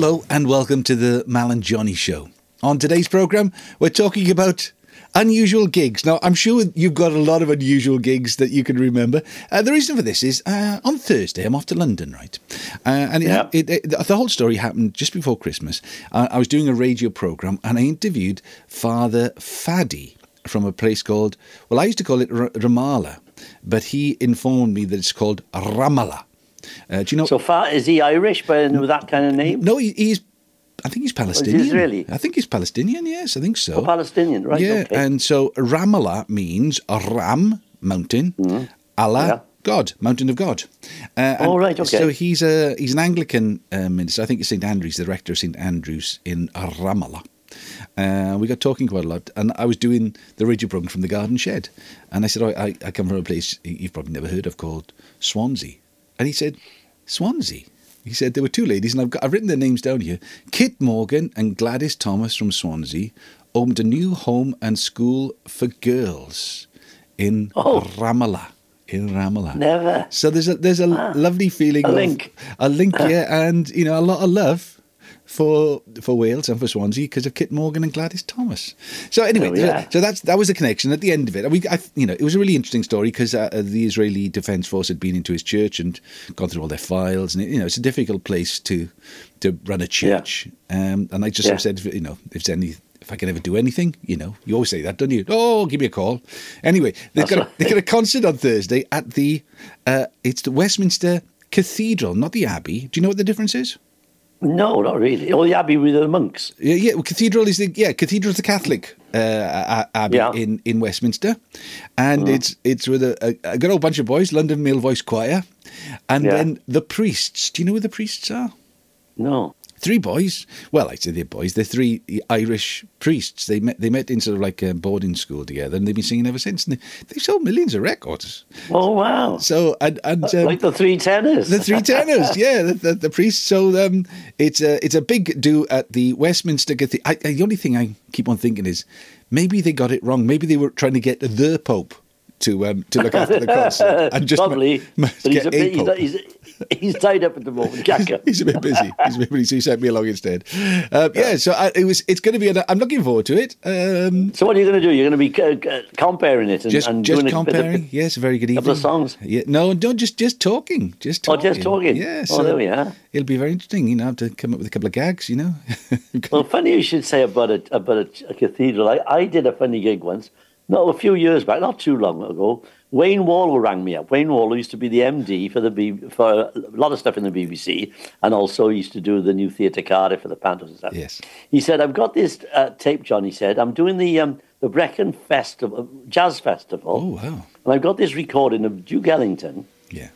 Hello and welcome to the Mal and Johnny Show. On today's programme, we're talking about unusual gigs. Now, I'm sure you've got a lot of unusual gigs that you can remember. Uh, the reason for this is uh, on Thursday, I'm off to London, right? Uh, and it, Yeah. it, it, the whole story happened just before Christmas. Uh, I was doing a radio programme and I interviewed Father Fadi from a place called, well, I used to call it R- Ramallah, but he informed me that it's called Ramallah. Uh, do you know? So far, is he Irish, but with that kind of name? no, he, he's. I think he's Palestinian. Israeli? I think he's Palestinian. Yes, I think so. Or Palestinian, right? Yeah, okay. and so Ramallah means ram, mountain, Allah, Mm-hmm. Yeah. God, mountain of God. Uh, Oh, right, okay. So he's a he's an Anglican uh, minister. I think it's St Andrews, the rector of St Andrews in Ramallah. Uh, we got talking quite a lot, and I was doing the radio program from the Garden Shed, and I said, oh, I, I come from a place you've probably never heard of called Swansea, and he said, Swansea. He said there were two ladies, and I've got I've written their names down here. Kit Morgan and Gladys Thomas from Swansea opened a new home and school for girls in Oh. Ramallah. In Ramallah. Never. So there's a there's a ah. lovely feeling A of link. a link, ah. yeah, and you know a lot of love for for Wales and for Swansea because of Kit Morgan and Gladys Thomas. So anyway, Oh, yeah. so, so that's that was the connection at the end of it. We, I, you know, it was a really interesting story because uh, the Israeli Defence Force had been into his church and gone through all their files, and you know, it's a difficult place to to run a church. Um, and I just Yeah. said, you know, if there's any. If I can ever do anything, you know, you always say that, don't you? Oh, give me a call. Anyway, they've That's got a, right. they've got a concert on Thursday at the uh, it's the Westminster Cathedral, not the Abbey. Do you know what the difference is? No, not really. Oh, the Abbey with the monks. Yeah, yeah. Well, cathedral is the yeah. Cathedral is the Catholic uh, abbey Yeah. in, in Westminster, and it's it's with a, a, a good old bunch of boys, London Male Voice Choir, and Yeah. then the priests. Do you know who the priests are? No. Three boys. Well, I say they're boys. They're three Irish priests. They met. They met in sort of like a boarding school together, and they've been singing ever since. And they, they've sold millions of records. Oh, wow. So and and um, like the three tenors. the three tenors, yeah, the, the, the priests. So um, it's a it's a big do at the Westminster Cathedral. I, I, the only thing I keep on thinking is maybe they got it wrong. Maybe they were trying to get the Pope to um, to look after the concert and just ma- Probably. ma- but he's, a bit, he's, he's, he's tied up at the moment. Jacka. He's a bit busy. He's a bit busy. So he sent me along instead. Um, yeah, so I, it was. It's going to be. An, I'm looking forward to it. Um, So what are you going to do? You're going to be uh, uh, comparing it and, just and just doing a comparing. of, yes, very good evening. couple of songs? Yeah, no, no, just just talking. Just Oh, talking. just talking. Yeah. Oh, there we are. It'll be very interesting. You know, to come up with a couple of gags. You know. Well, funny you should say about a, about a, a cathedral. I, I did a funny gig once, not a few years back, not too long ago. Wayne Warlow rang me up. Wayne Warlow used to be the MD for the B, for a lot of stuff in the BBC, and also used to do the new Theatre Cardiff for the Panthers and stuff. Yes. He said, "I've got this uh, tape." John, he said, "I'm doing the um, the Brecon Festival, Jazz Festival, oh wow. and I've got this recording of Duke Ellington." Yeah.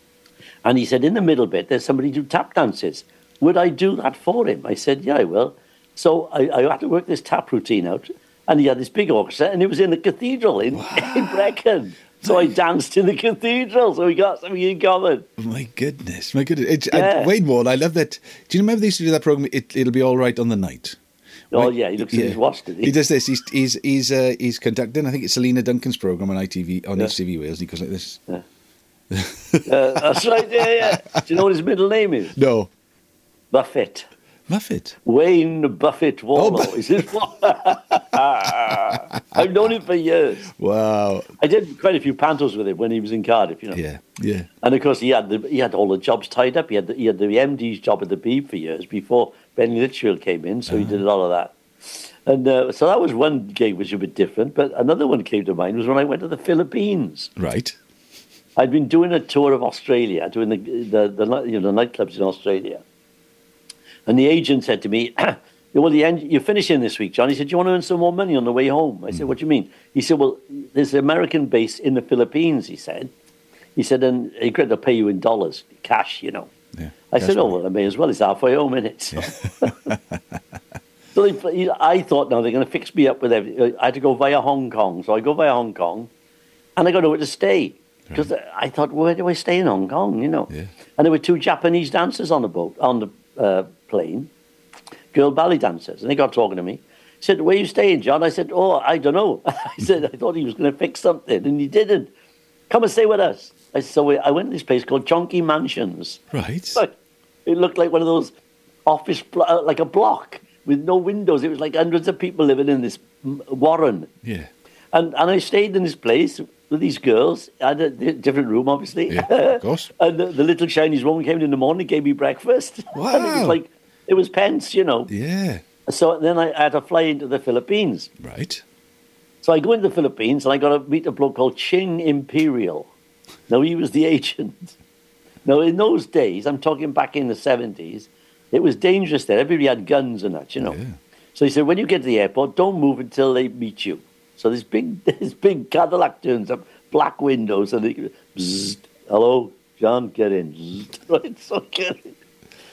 And he said, in the middle bit, there's somebody do tap dances. Would I do that for him? I said, yeah, I will. So I, I had to work this tap routine out. And he had this big orchestra, and it was in the cathedral in, in Brecon. So I danced in the cathedral. So we got something in common. My goodness, my goodness. It's, Yeah. I, Wayne Wall, I love that. Do you remember they used to do that program? It, it'll be all right on the night. Oh, yeah, he looks like he's watched it. He does this. He's he's he's uh, he's conducting. I think it's Selena Duncan's program on ITV on Yeah. HTV Wales. He goes like this. Uh, that's right, yeah, yeah. Do you know what his middle name is? No, Buffett. Muffet. Wayne Buffett Wallow. Bu- is his I've known him for years. Wow. I did quite a few pantos with him when he was in Cardiff, you know. Yeah, yeah. And of course, he had the, he had all the jobs tied up. He had the, he had the MD's job at the Beeb for years before Benny Litchfield came in, so he did a lot of that. And uh, so that was one gig which was a bit different. But another one came to mind was when I went to the Philippines. Right. I'd been doing a tour of Australia, doing the the, the, you know, the nightclubs in Australia. And the agent said to me, well, the end, you're finishing this week, John. He said, do you want to earn some more money on the way home? I said, mm. what do you mean? He said, well, there's an American base in the Philippines, he said. He said, and he could to pay you in dollars, cash, you know. Yeah. I said, oh, well, I may as well. It's halfway home, isn't it? So, so they, I thought, now they're going to fix me up with everything. I had to go via Hong Kong. So I go via Hong Kong, and I got nowhere to stay. Because I thought, where do I stay in Hong Kong, you know? Yeah. And there were two Japanese dancers on the boat, on the uh, plane, girl ballet dancers. And they got talking to me. said, where you staying, John? I said, oh, I don't know. I said, I thought he was going to fix something, and he didn't. Come and stay with us. I, so we, I went to this place called Chungking Mansions. Right. But it looked like one of those office, uh, like a block with no windows. It was like hundreds of people living in this warren. Yeah. And, and I stayed in this place with these girls. I had a different room, obviously. Yeah, of course. and the, the little Chinese woman came in the morning, gave me breakfast. and it was like, it was pence, you know. Yeah. So then I had to fly into the Philippines. Right. So I go into the Philippines and I got to meet a bloke called Ching Imperial. Now, he was the agent. Now, in those days, I'm talking back in the 70s, it was dangerous there. Everybody had guns and that, you know. Yeah. So he said, when you get to the airport, don't move until they meet you. So this big, this big Cadillac turns up, black windows, and bzzzt, hello, John, get in. Right, so get in.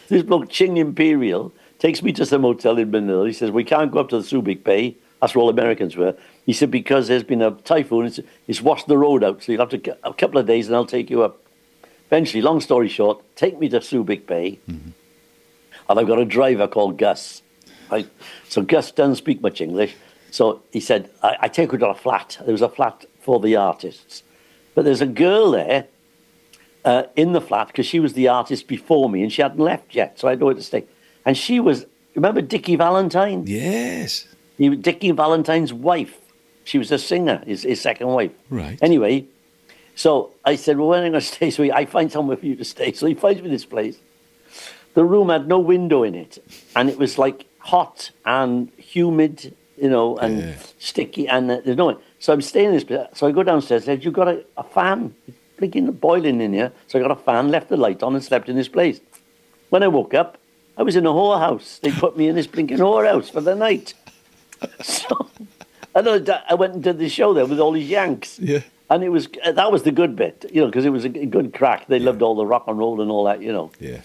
This bloke, Ching Imperial, takes me to some hotel in Manila. He says, we can't go up to the Subic Bay. That's where all Americans were. He said, because there's been a typhoon, it's, it's washed the road out, so you'll have to, get a couple of days and I'll take you up. Eventually, long story short, take me to Subic Bay, mm-hmm. and I've got a driver called Gus. Right? So Gus doesn't speak much English. So he said, I, I take her to a flat. There was a flat for the artists. But there's a girl there uh, in the flat because she was the artist before me and she hadn't left yet. So I had nowhere to stay. And she was, remember Dickie Valentine? Yes. He Dickie Valentine's wife. She was a singer, his, his second wife. Right. Anyway, so I said, well, when am I going to stay? So he, I find somewhere for you to stay. So he finds me this place. The room had no window in it. And it was like hot and humid, you know, and Yeah. sticky. And uh, there's no one. So I'm staying in this place. So I go downstairs. Said, you got a, a fan? It's blinking, boiling in here. So I got a fan, left the light on, and slept in this place. When I woke up, I was in a whorehouse. They put me in this blinking whorehouse for the night. So I, know, I went and did the show there with all these Yanks. Yeah. And it was that was the good bit, you know, because it was a good crack. They loved all the rock and roll and all that, you know. Yeah.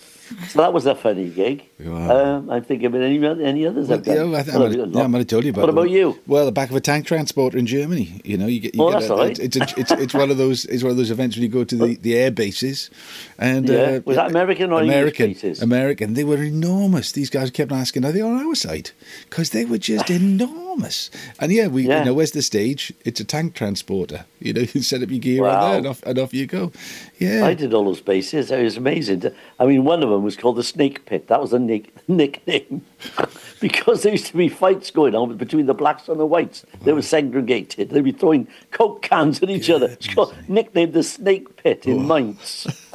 So that was a funny gig. Wow. Um, I'm thinking of any any others Well, yeah, I, th- I, might- yeah, I lot. might have told you about What about you? Well, the back of a tank transporter in Germany. You know, you get. You Oh, get that's a, right. It's, a, it's it's one of those. It's one of those events when you go to the, the air bases, and Yeah. uh, Was that American or English American? bases? American. They were enormous. These guys kept asking, "Are they on our side?" Because they were just enormous. And yeah, we Yeah. you know where's the stage? It's a tank transporter. You know, you set up your gear on Wow. there, and off, and off you go. Yeah. I did all those bases. It was amazing. I mean, one of them was called the Snake Pit. That was a nick, nickname because there used to be fights going on between the blacks and the whites. They were segregated. They'd be throwing coke cans at each other. It's called, nicknamed the Snake Pit in Mainz.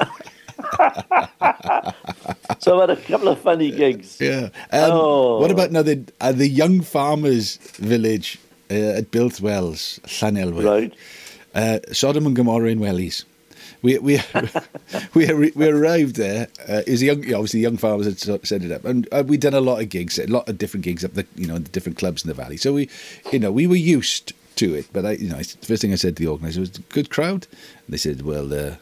so I've had a couple of funny gigs. Yeah. Um, Oh. What about now the uh, the young farmers village uh, at Bilthwells, Llanelwedd? Right. Uh, Sodom and Gomorrah in Wellies. We we we we arrived there. Uh, it was young, obviously young farmers had set it up, and uh, we'd done a lot of gigs, a lot of different gigs up the you know the different clubs in the valley. So we, you know, we were used to it. But I, you know, the first thing I said to the organizer was, "Good crowd." And they said, "Well, uh,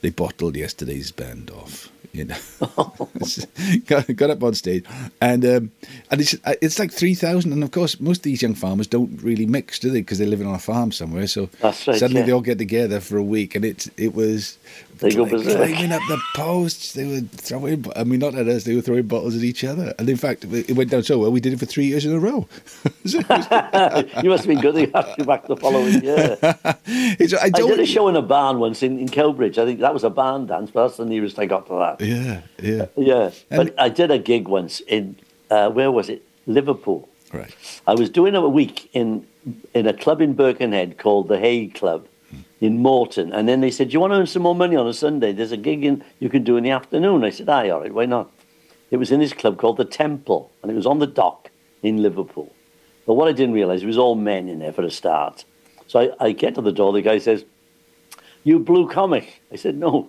they bottled yesterday's band off." You know, got, got up on stage, and um, and it's uh, it's like three thousand, and of course most of these young farmers don't really mix, do they? Because they're living on a farm somewhere. So right, suddenly yeah. they all get together for a week, and it it was They go berserk. climbing up the posts. They were throwing, I mean, not at us. They were throwing bottles at each other, and in fact, it went down so well. We did it for three years in a row. So it was- you must have been good. They asked you back the following year. I, I did a show in a barn once in, in Kelbridge. I think that was a barn dance, but that's the nearest I got to that. Yeah, yeah, Yeah, And- but I did a gig once in uh, where was it? Liverpool. right. I was doing a week in in a club in Birkenhead called the Hay Club in Moreton, and then they said, "Do you want to earn some more money on a Sunday? There's a gig in you can do in the afternoon." I said, "Aye, all right, why not?" It was in this club called the Temple, and it was on the dock in Liverpool. But what I didn't realise it was all men in there for a start. So I, I get to the door. The guy says, "You blue comic?" I said, "No."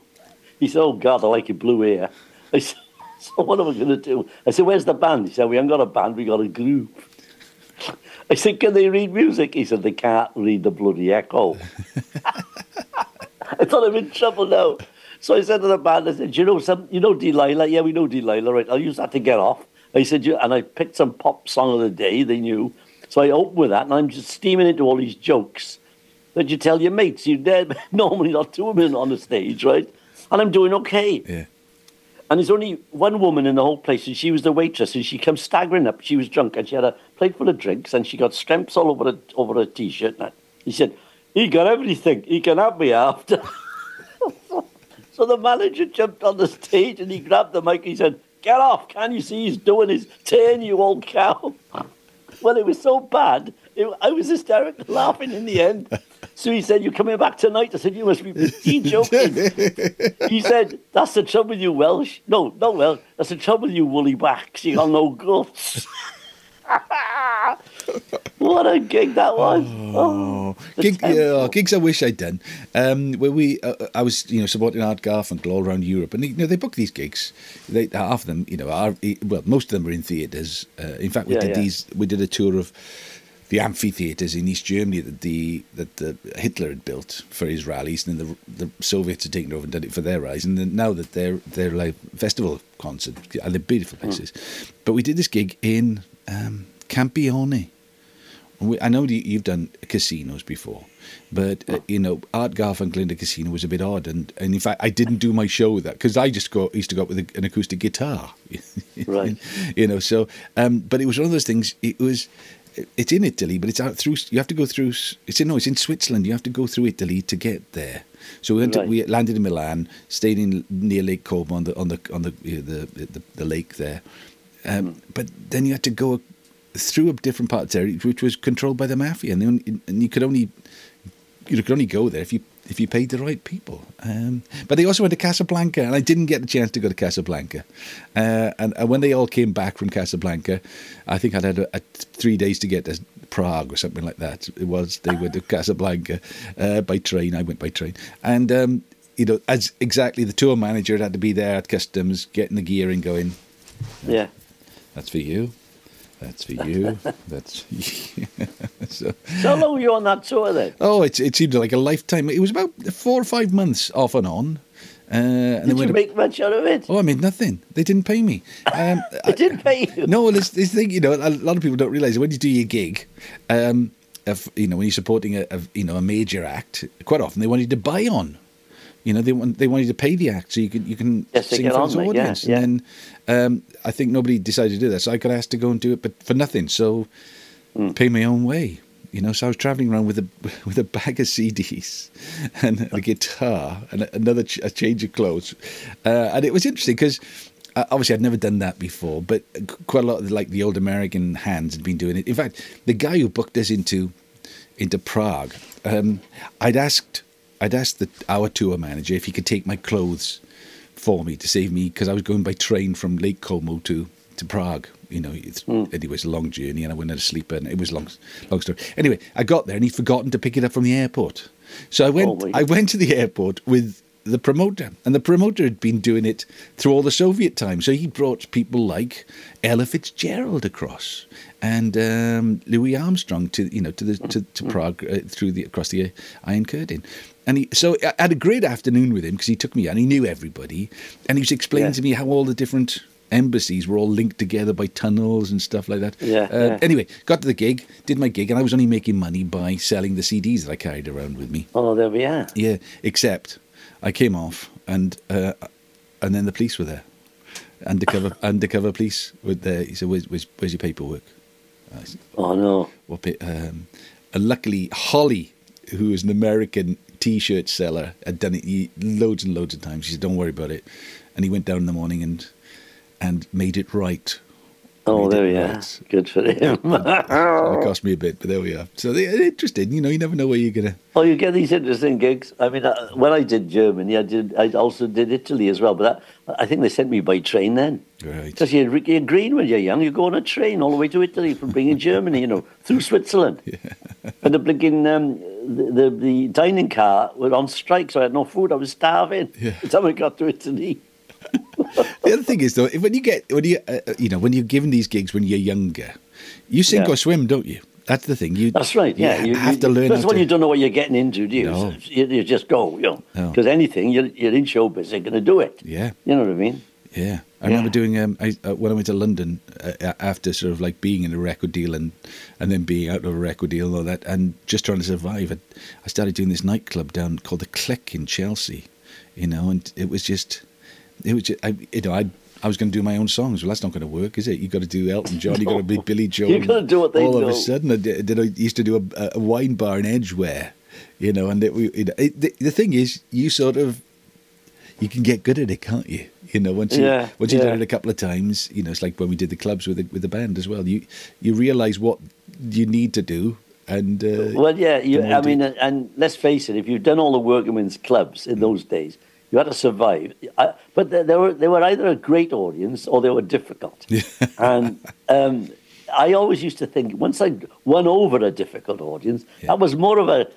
He said, "Oh God, I like your blue hair." I said, "So what am I going to do?" I said, "Where's the band?" He said, "We haven't got a band. We got a group." I said, "Can they read music?" He said, "They can't read the bloody echo." I thought I'm in trouble now. So I said to the band, I said, "You know some? You know Delilah? Yeah, we know Delilah. Right? I'll use that to get off." I said, "You," and I picked some pop song of the day they knew. So I opened with that, and I'm just steaming into all these jokes that you tell your mates. You dead normally not two women on the stage, right? And I'm doing okay. Yeah. And there's only one woman in the whole place, and she was the waitress, and she comes staggering up. She was drunk, and she had a plate full of drinks, and she got stremps all over her, over her t-shirt. And that. he said, he got everything. He can have me after. so the manager jumped on the stage, and he grabbed the mic. And he said, get off. Can you see he's doing his turn, you old cow? Well, it was so bad. It, I was hysterical laughing in the end. So he said, You're coming back tonight? I said, You must be he joking. he said, That's the trouble with you Welsh. No, no, Welsh. That's the trouble with you woolly backs. You got no guts. what a gig that was! Oh, Gig, yeah, gigs I wish I'd done. Um, where we, uh, I was, you know, supporting Art Garfunkel all around Europe, and you know they book these gigs. They half of them, you know, are well, most of them are in theatres. Uh, in fact, we Yeah, did yeah. these. We did a tour of the amphitheatres in East Germany that the that the Hitler had built for his rallies, and then the the Soviets had taken over and done it for their rallies, and then now that they're they're like festival concerts, and they're beautiful places. But we did this gig in um, Campione. We, I know you, you've done casinos before, but uh, you know Art Garfunkel in the casino was a bit odd, and, and in fact I didn't do my show with that because I just go used to go up with a, an acoustic guitar, Right. you know. So, um, but it was one of those things. It was. It's in Italy, but it's out through. You have to go through. It's in no, it's in Switzerland. You have to go through Italy to get there. So we went. To, we landed in Milan, stayed in near Lake Como on the on the on the you know, the, the the lake there. Um, But then you had to go through a different part of the area, which was controlled by the mafia, and, only, and you could only you could only go there if you if you paid the right people. Um, but they also went to Casablanca, and I didn't get the chance to go to Casablanca. Uh, and, and when they all came back from Casablanca, I think I'd had a, a three days to get to Prague or something like that. It was they went to Casablanca uh, by train. I went by train, and um, you know, as exactly the tour manager had to be there at customs, getting the gear and going. yeah. That's for you. That's for you. That's so. So how long were you on that tour then? Oh, it it seemed like a lifetime. It was about four or five months off and on. Uh, and Did you make much out of it? Oh, I made nothing. They didn't pay me. Um, They didn't pay you. no, well, this, this thing, you know, a lot of people don't realise when you do your gig, um, if, you know, when you're supporting a, a, you know, a major act, quite often they want you to buy on. You know, they want they want you to pay the act so you can you can Yes, sing for the mate, yeah, audience. yeah. And then um, I think nobody decided to do that, so I got asked to go and do it, but for nothing. So Hmm. pay my own way. You know, so I was traveling around with a with a bag of CDs and a guitar and another ch- a change of clothes, uh, and it was interesting because uh, obviously I'd never done that before, but quite a lot of like the old American hands had been doing it. In fact, the guy who booked us into into Prague, um, I'd asked I'd asked the, our tour manager if he could take my clothes for me to save me because I was going by train from Lake Como to to Prague. You know, it's, anyway, it's a long journey, and I went to sleep, and it was long, long story. Anyway, I got there, and he'd forgotten to pick it up from the airport. So I went, I went to the airport with the promoter, and the promoter had been doing it through all the Soviet time. So he brought people like Ella Fitzgerald across and um, Louis Armstrong to you know to the to, to Prague uh, through the across the Iron Curtain. And he, so I had a great afternoon with him because he took me and he knew everybody, and he was explaining Yeah. to me how all the different embassies were all linked together by tunnels and stuff like that. Yeah, Uh, yeah. Anyway, got to the gig, did my gig, and I was only making money by selling the CDs that I carried around with me. Oh, there we are. Yeah, except I came off, and uh, and then the police were there, undercover undercover police were there. He said, "Where's, where's, where's your paperwork?" I said, Oh no. what um, and luckily Holly, who is an American T-shirt seller, had done it loads and loads of times. He said, "Don't worry about it," and he went down in the morning and and made it right. Oh, there we are. Good for him. It cost me a bit, but there we are. So they're interesting. You know, you never know where you're gonna. Oh, you get these interesting gigs. I mean, uh, when I did Germany, I did. I also did Italy as well. But that, I think they sent me by train then. Right. Because you're, you're green when you're young. You go on a train all the way to Italy from being in Germany, you know, through Switzerland. and the blinking, um, the, the, the dining car were on strike, so I had no food. I was starving. Yeah. By the time I got to Italy. The other thing is though, when you get when you uh, uh, you know when you're given these gigs when you're younger, you sink Yeah. or swim, don't you? That's the thing. You That's right. Yeah, you have to learn. That's when to, you don't know what you're getting into, do you? No. So you, you just go, you know, No. because anything you're, you're in showbiz, they're going to do it. Yeah, You know what I mean? yeah. I remember doing um I, uh, when I went to London uh, after sort of like being in a record deal and and then being out of a record deal and all that and just trying to survive. I, I started doing this nightclub down called the Click in Chelsea, you know, and it was just it was just, I you know I. I was going to do my own songs. Well, that's not going to work, is it? You got to do Elton John. You got to be Billy Joel. You gotta do what they All of a sudden, I did, did I used to do a, a wine bar in Edgware, you know. And it, we, it, it, the, the thing is, you sort of you can get good at it, can't you? You know, once you Yeah, once you've yeah. done it a couple of times, you know, it's like when we did the clubs with the, with the band as well. You you realise what you need to do, and uh, Well, yeah, you, I you do- mean, and, let's face it, if you've done all the working men's clubs in those days, you had to survive. I, but they, they were they were either a great audience or they were difficult. and um, I always used to think once I won over a difficult audience, Yeah. that was more of a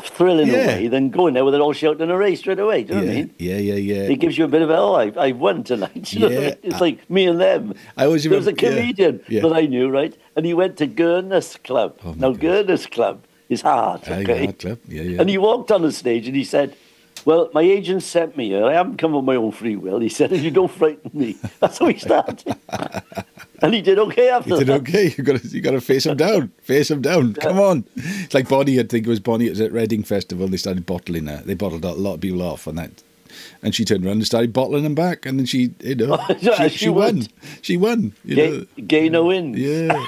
thrill in Yeah. a way than going there with it all shouting in a race straight away. Do you know yeah, what I mean? yeah, yeah, yeah. It gives you a bit of a, oh, I, I won tonight. Know what I Yeah, mean? It's I- like me and them. I always there was a yeah, comedian yeah. that I knew, right? And he went to Gurness Club. Oh, now. Gurness Club is hard, okay? hard club. Yeah, yeah. And he walked on the stage and he said, well, my agent sent me here. I haven't come of my own free will. He said, if you don't frighten me. That's how he started. and he did okay after He said, that. "Okay, you got to you got to face him down, face him down. Come on!" It's like Bonnie. I think it was Bonnie. It was at Reading Festival. They started bottling her. They bottled a lot of people off on that, and she turned around and started bottling them back. And then she, you know, she, she she won. She won. You Gay, know, gay no wins. yeah.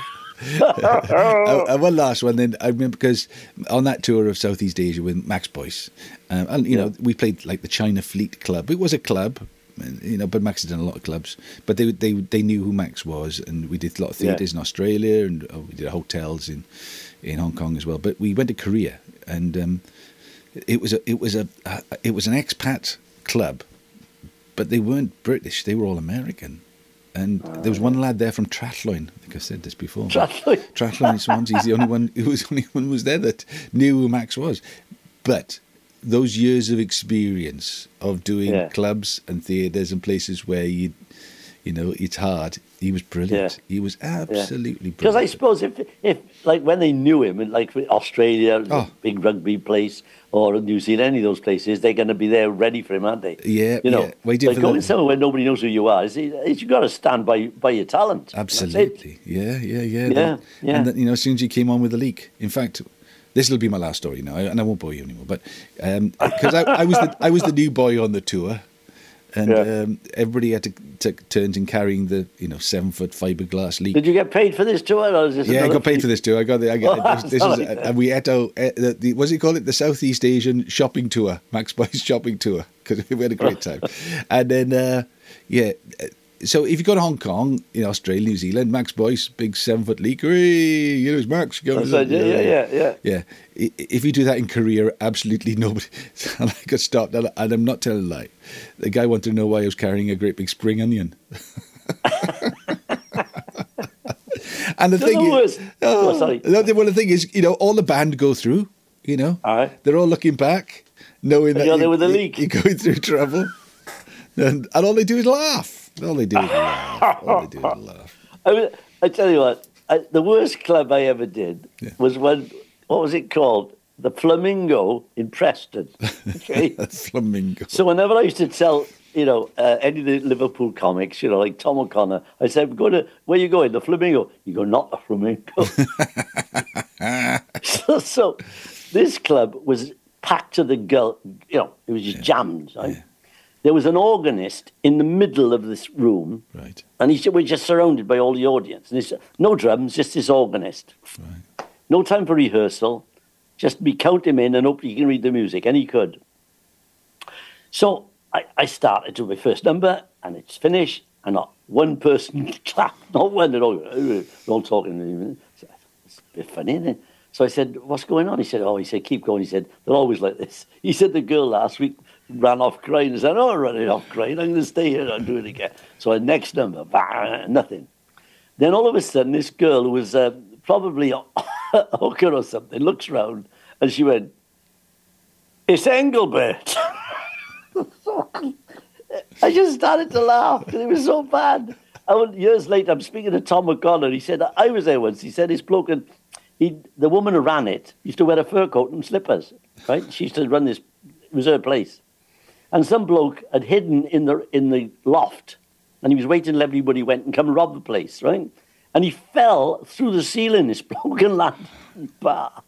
Uh, uh, one last one. Then I remember because on that tour of Southeast Asia with Max Boyce, um, and you know we played like the China Fleet Club. It was a club, and, you know, but Max had done a lot of clubs. But they they they knew who Max was, and we did a lot of Yeah. theatres in Australia, and uh, we did hotels in in Hong Kong as well. But we went to Korea, and um, it was a it was a uh, it was an expat club, but they weren't British. They were all American. And there was one lad there from Tratloin. I think I said this before. Tratloin in Swansea. He's the only one who was the only one who was there that knew who Max was. But those years of experience of doing Yeah. clubs and theatres and places where you, you know, it's hard. He was brilliant. Yeah. He was absolutely brilliant. Because I suppose if, if like when they knew him, in like Australia, Oh. big rugby place, or New Zealand, any of those places, they're going to be there ready for him, aren't they? Yeah, you know, yeah. Well, like going somewhere where nobody knows who you are. Is, you got to stand by by your talent. Absolutely. Yeah, yeah, yeah. Yeah, Then- yeah. And then, you know, as soon as he came on with the leak, in fact, this will be my last story now, and I won't bore you anymore. But um, because I, I was the I was the new boy on the tour, and Yeah. um, everybody had to take turns in carrying the you know seven foot fiberglass leak. Did you get paid for this tour? Or is this Yeah, I got paid for this too. I got the. I got this, this is, and we had. Uh, the, what's he call it? The Southeast Asian shopping tour, Max Boyce shopping tour, because we had a great time. and then, uh, yeah. So if you go to Hong Kong, in Australia, New Zealand, Max Boyce, big seven foot leak, hey, you know, it's Max. Go That's yeah, yeah, yeah, yeah. Yeah. If you do that in Korea, absolutely nobody. And I got stopped, and and I'm not telling a lie. The guy wanted to know why I was carrying a great big spring onion. and the No, thing no, is, it's- oh, oh, sorry. well, the thing is, you know, all the band go through. You know, Aye. they're all looking back, knowing that you're you- there with the leak. You're going through trouble, and, and all they do is laugh. All they do is laugh. All they do is laugh. I, mean, I tell you what, I, the worst club I ever did Yeah. was when, what was it called? The Flamingo in Preston. Okay. Flamingo. so whenever I used to tell, you know, uh, any of the Liverpool comics, you know, like Tom O'Connor, I said, go to, where you going? The Flamingo. You go, not the Flamingo. so, so this club was packed to the girl, you know, it was just jammed, right? Yeah. There was an organist in the middle of this room Right. and he said, we're just surrounded by all the audience. And he said, no drums, just this organist. Right. No time for rehearsal. Just me count him in and hope he can read the music. And he could. So I, I started to my first number and it's finished and not one person clapped, not one at all. They're all talking. It's a bit funny, isn't it? So I said, what's going on? He said, oh, he said, keep going. He said, they're always like this. He said, the girl last week ran off crying. I said, oh, I'm running off crying. I'm going to stay here and do it again. So I next number, bah, nothing. Then all of a sudden, this girl who was uh, probably a hooker or something looks round and she went, It's Engelbert. I just started to laugh because it was so bad. I went, years later, I'm speaking to Tom McConnell. He said, I was there once. He said, This bloke, and he, the woman who ran it used to wear a fur coat and slippers, right? She used to run this, it was her place. And some bloke had hidden in the, in the loft and he was waiting till everybody went and come and rob the place, right? And he fell through the ceiling, this bloke, and landed bar.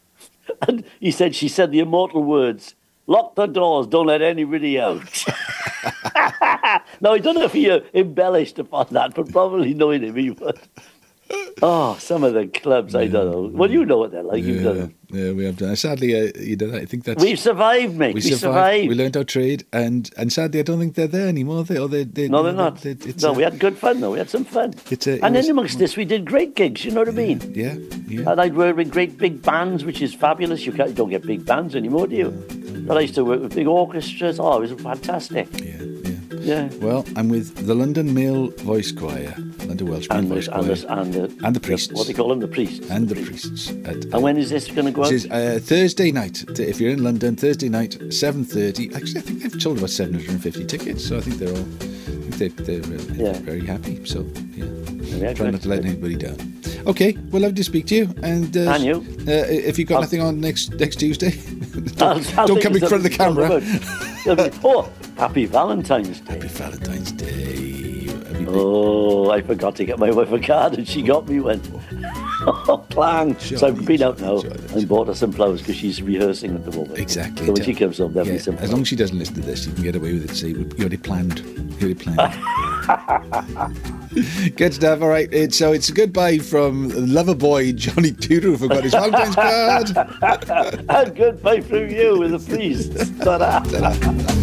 And he said, she said the immortal words, lock the doors, don't let anybody out. now, I don't know if he uh, embellished upon that, but probably knowing him, he would. Oh, some of the clubs, I don't know. Well, you know what they're like. You've done Yeah, them. yeah, we have done. Sadly, uh, you know, I think that's We've survived, mate. We, we survived. survived. We learned our trade, and and sadly, I don't think they're there anymore. They, or they, they, no, they're not. they- it's no, a- we uh, had good fun, though. We had some fun. It's a- uh, it and was- then amongst this, we did great gigs, you know what I mean? Yeah, yeah. And I'd work with great big bands, which is fabulous. You, can't, you don't get big bands anymore, do you? But I used to work with big orchestras. Oh, it was fantastic. yeah, yeah. Yeah. Well, I'm with the London Male Voice Choir, London Welsh Male And the, and, the, and, the, And the priests. What do they call them, the priests. and the priests. At, And when is this going to go out? This is uh, Thursday night. If you're in London, Thursday night, seven thirty. Actually, I think they've sold about seven hundred and fifty tickets. So I think they're all, I think they're, they're uh, Yeah. very happy. So yeah, Yeah, try not to let anybody down. Okay, well, lovely to speak to you. And uh, And you. Uh, if you've got I'll- nothing on next next Tuesday, I'll- I'll don't come in front of the camera. to talk about. oh, happy Valentine's Day. Happy Valentine's Day. Oh, I forgot to get my wife a card and she got me one. Oh, clang. So I've been out now and bought her some flowers because she's rehearsing at the moment. Exactly. So when she comes home, there'll Yeah, be some as long as she doesn't listen to this, you can get away with it. See, you already planned. You already planned. Good stuff. All right. It's, so it's a goodbye from lover boy Johnny Tudor who forgot his Valentine's card. And goodbye from you with the priest. Ta-da. Ta-da.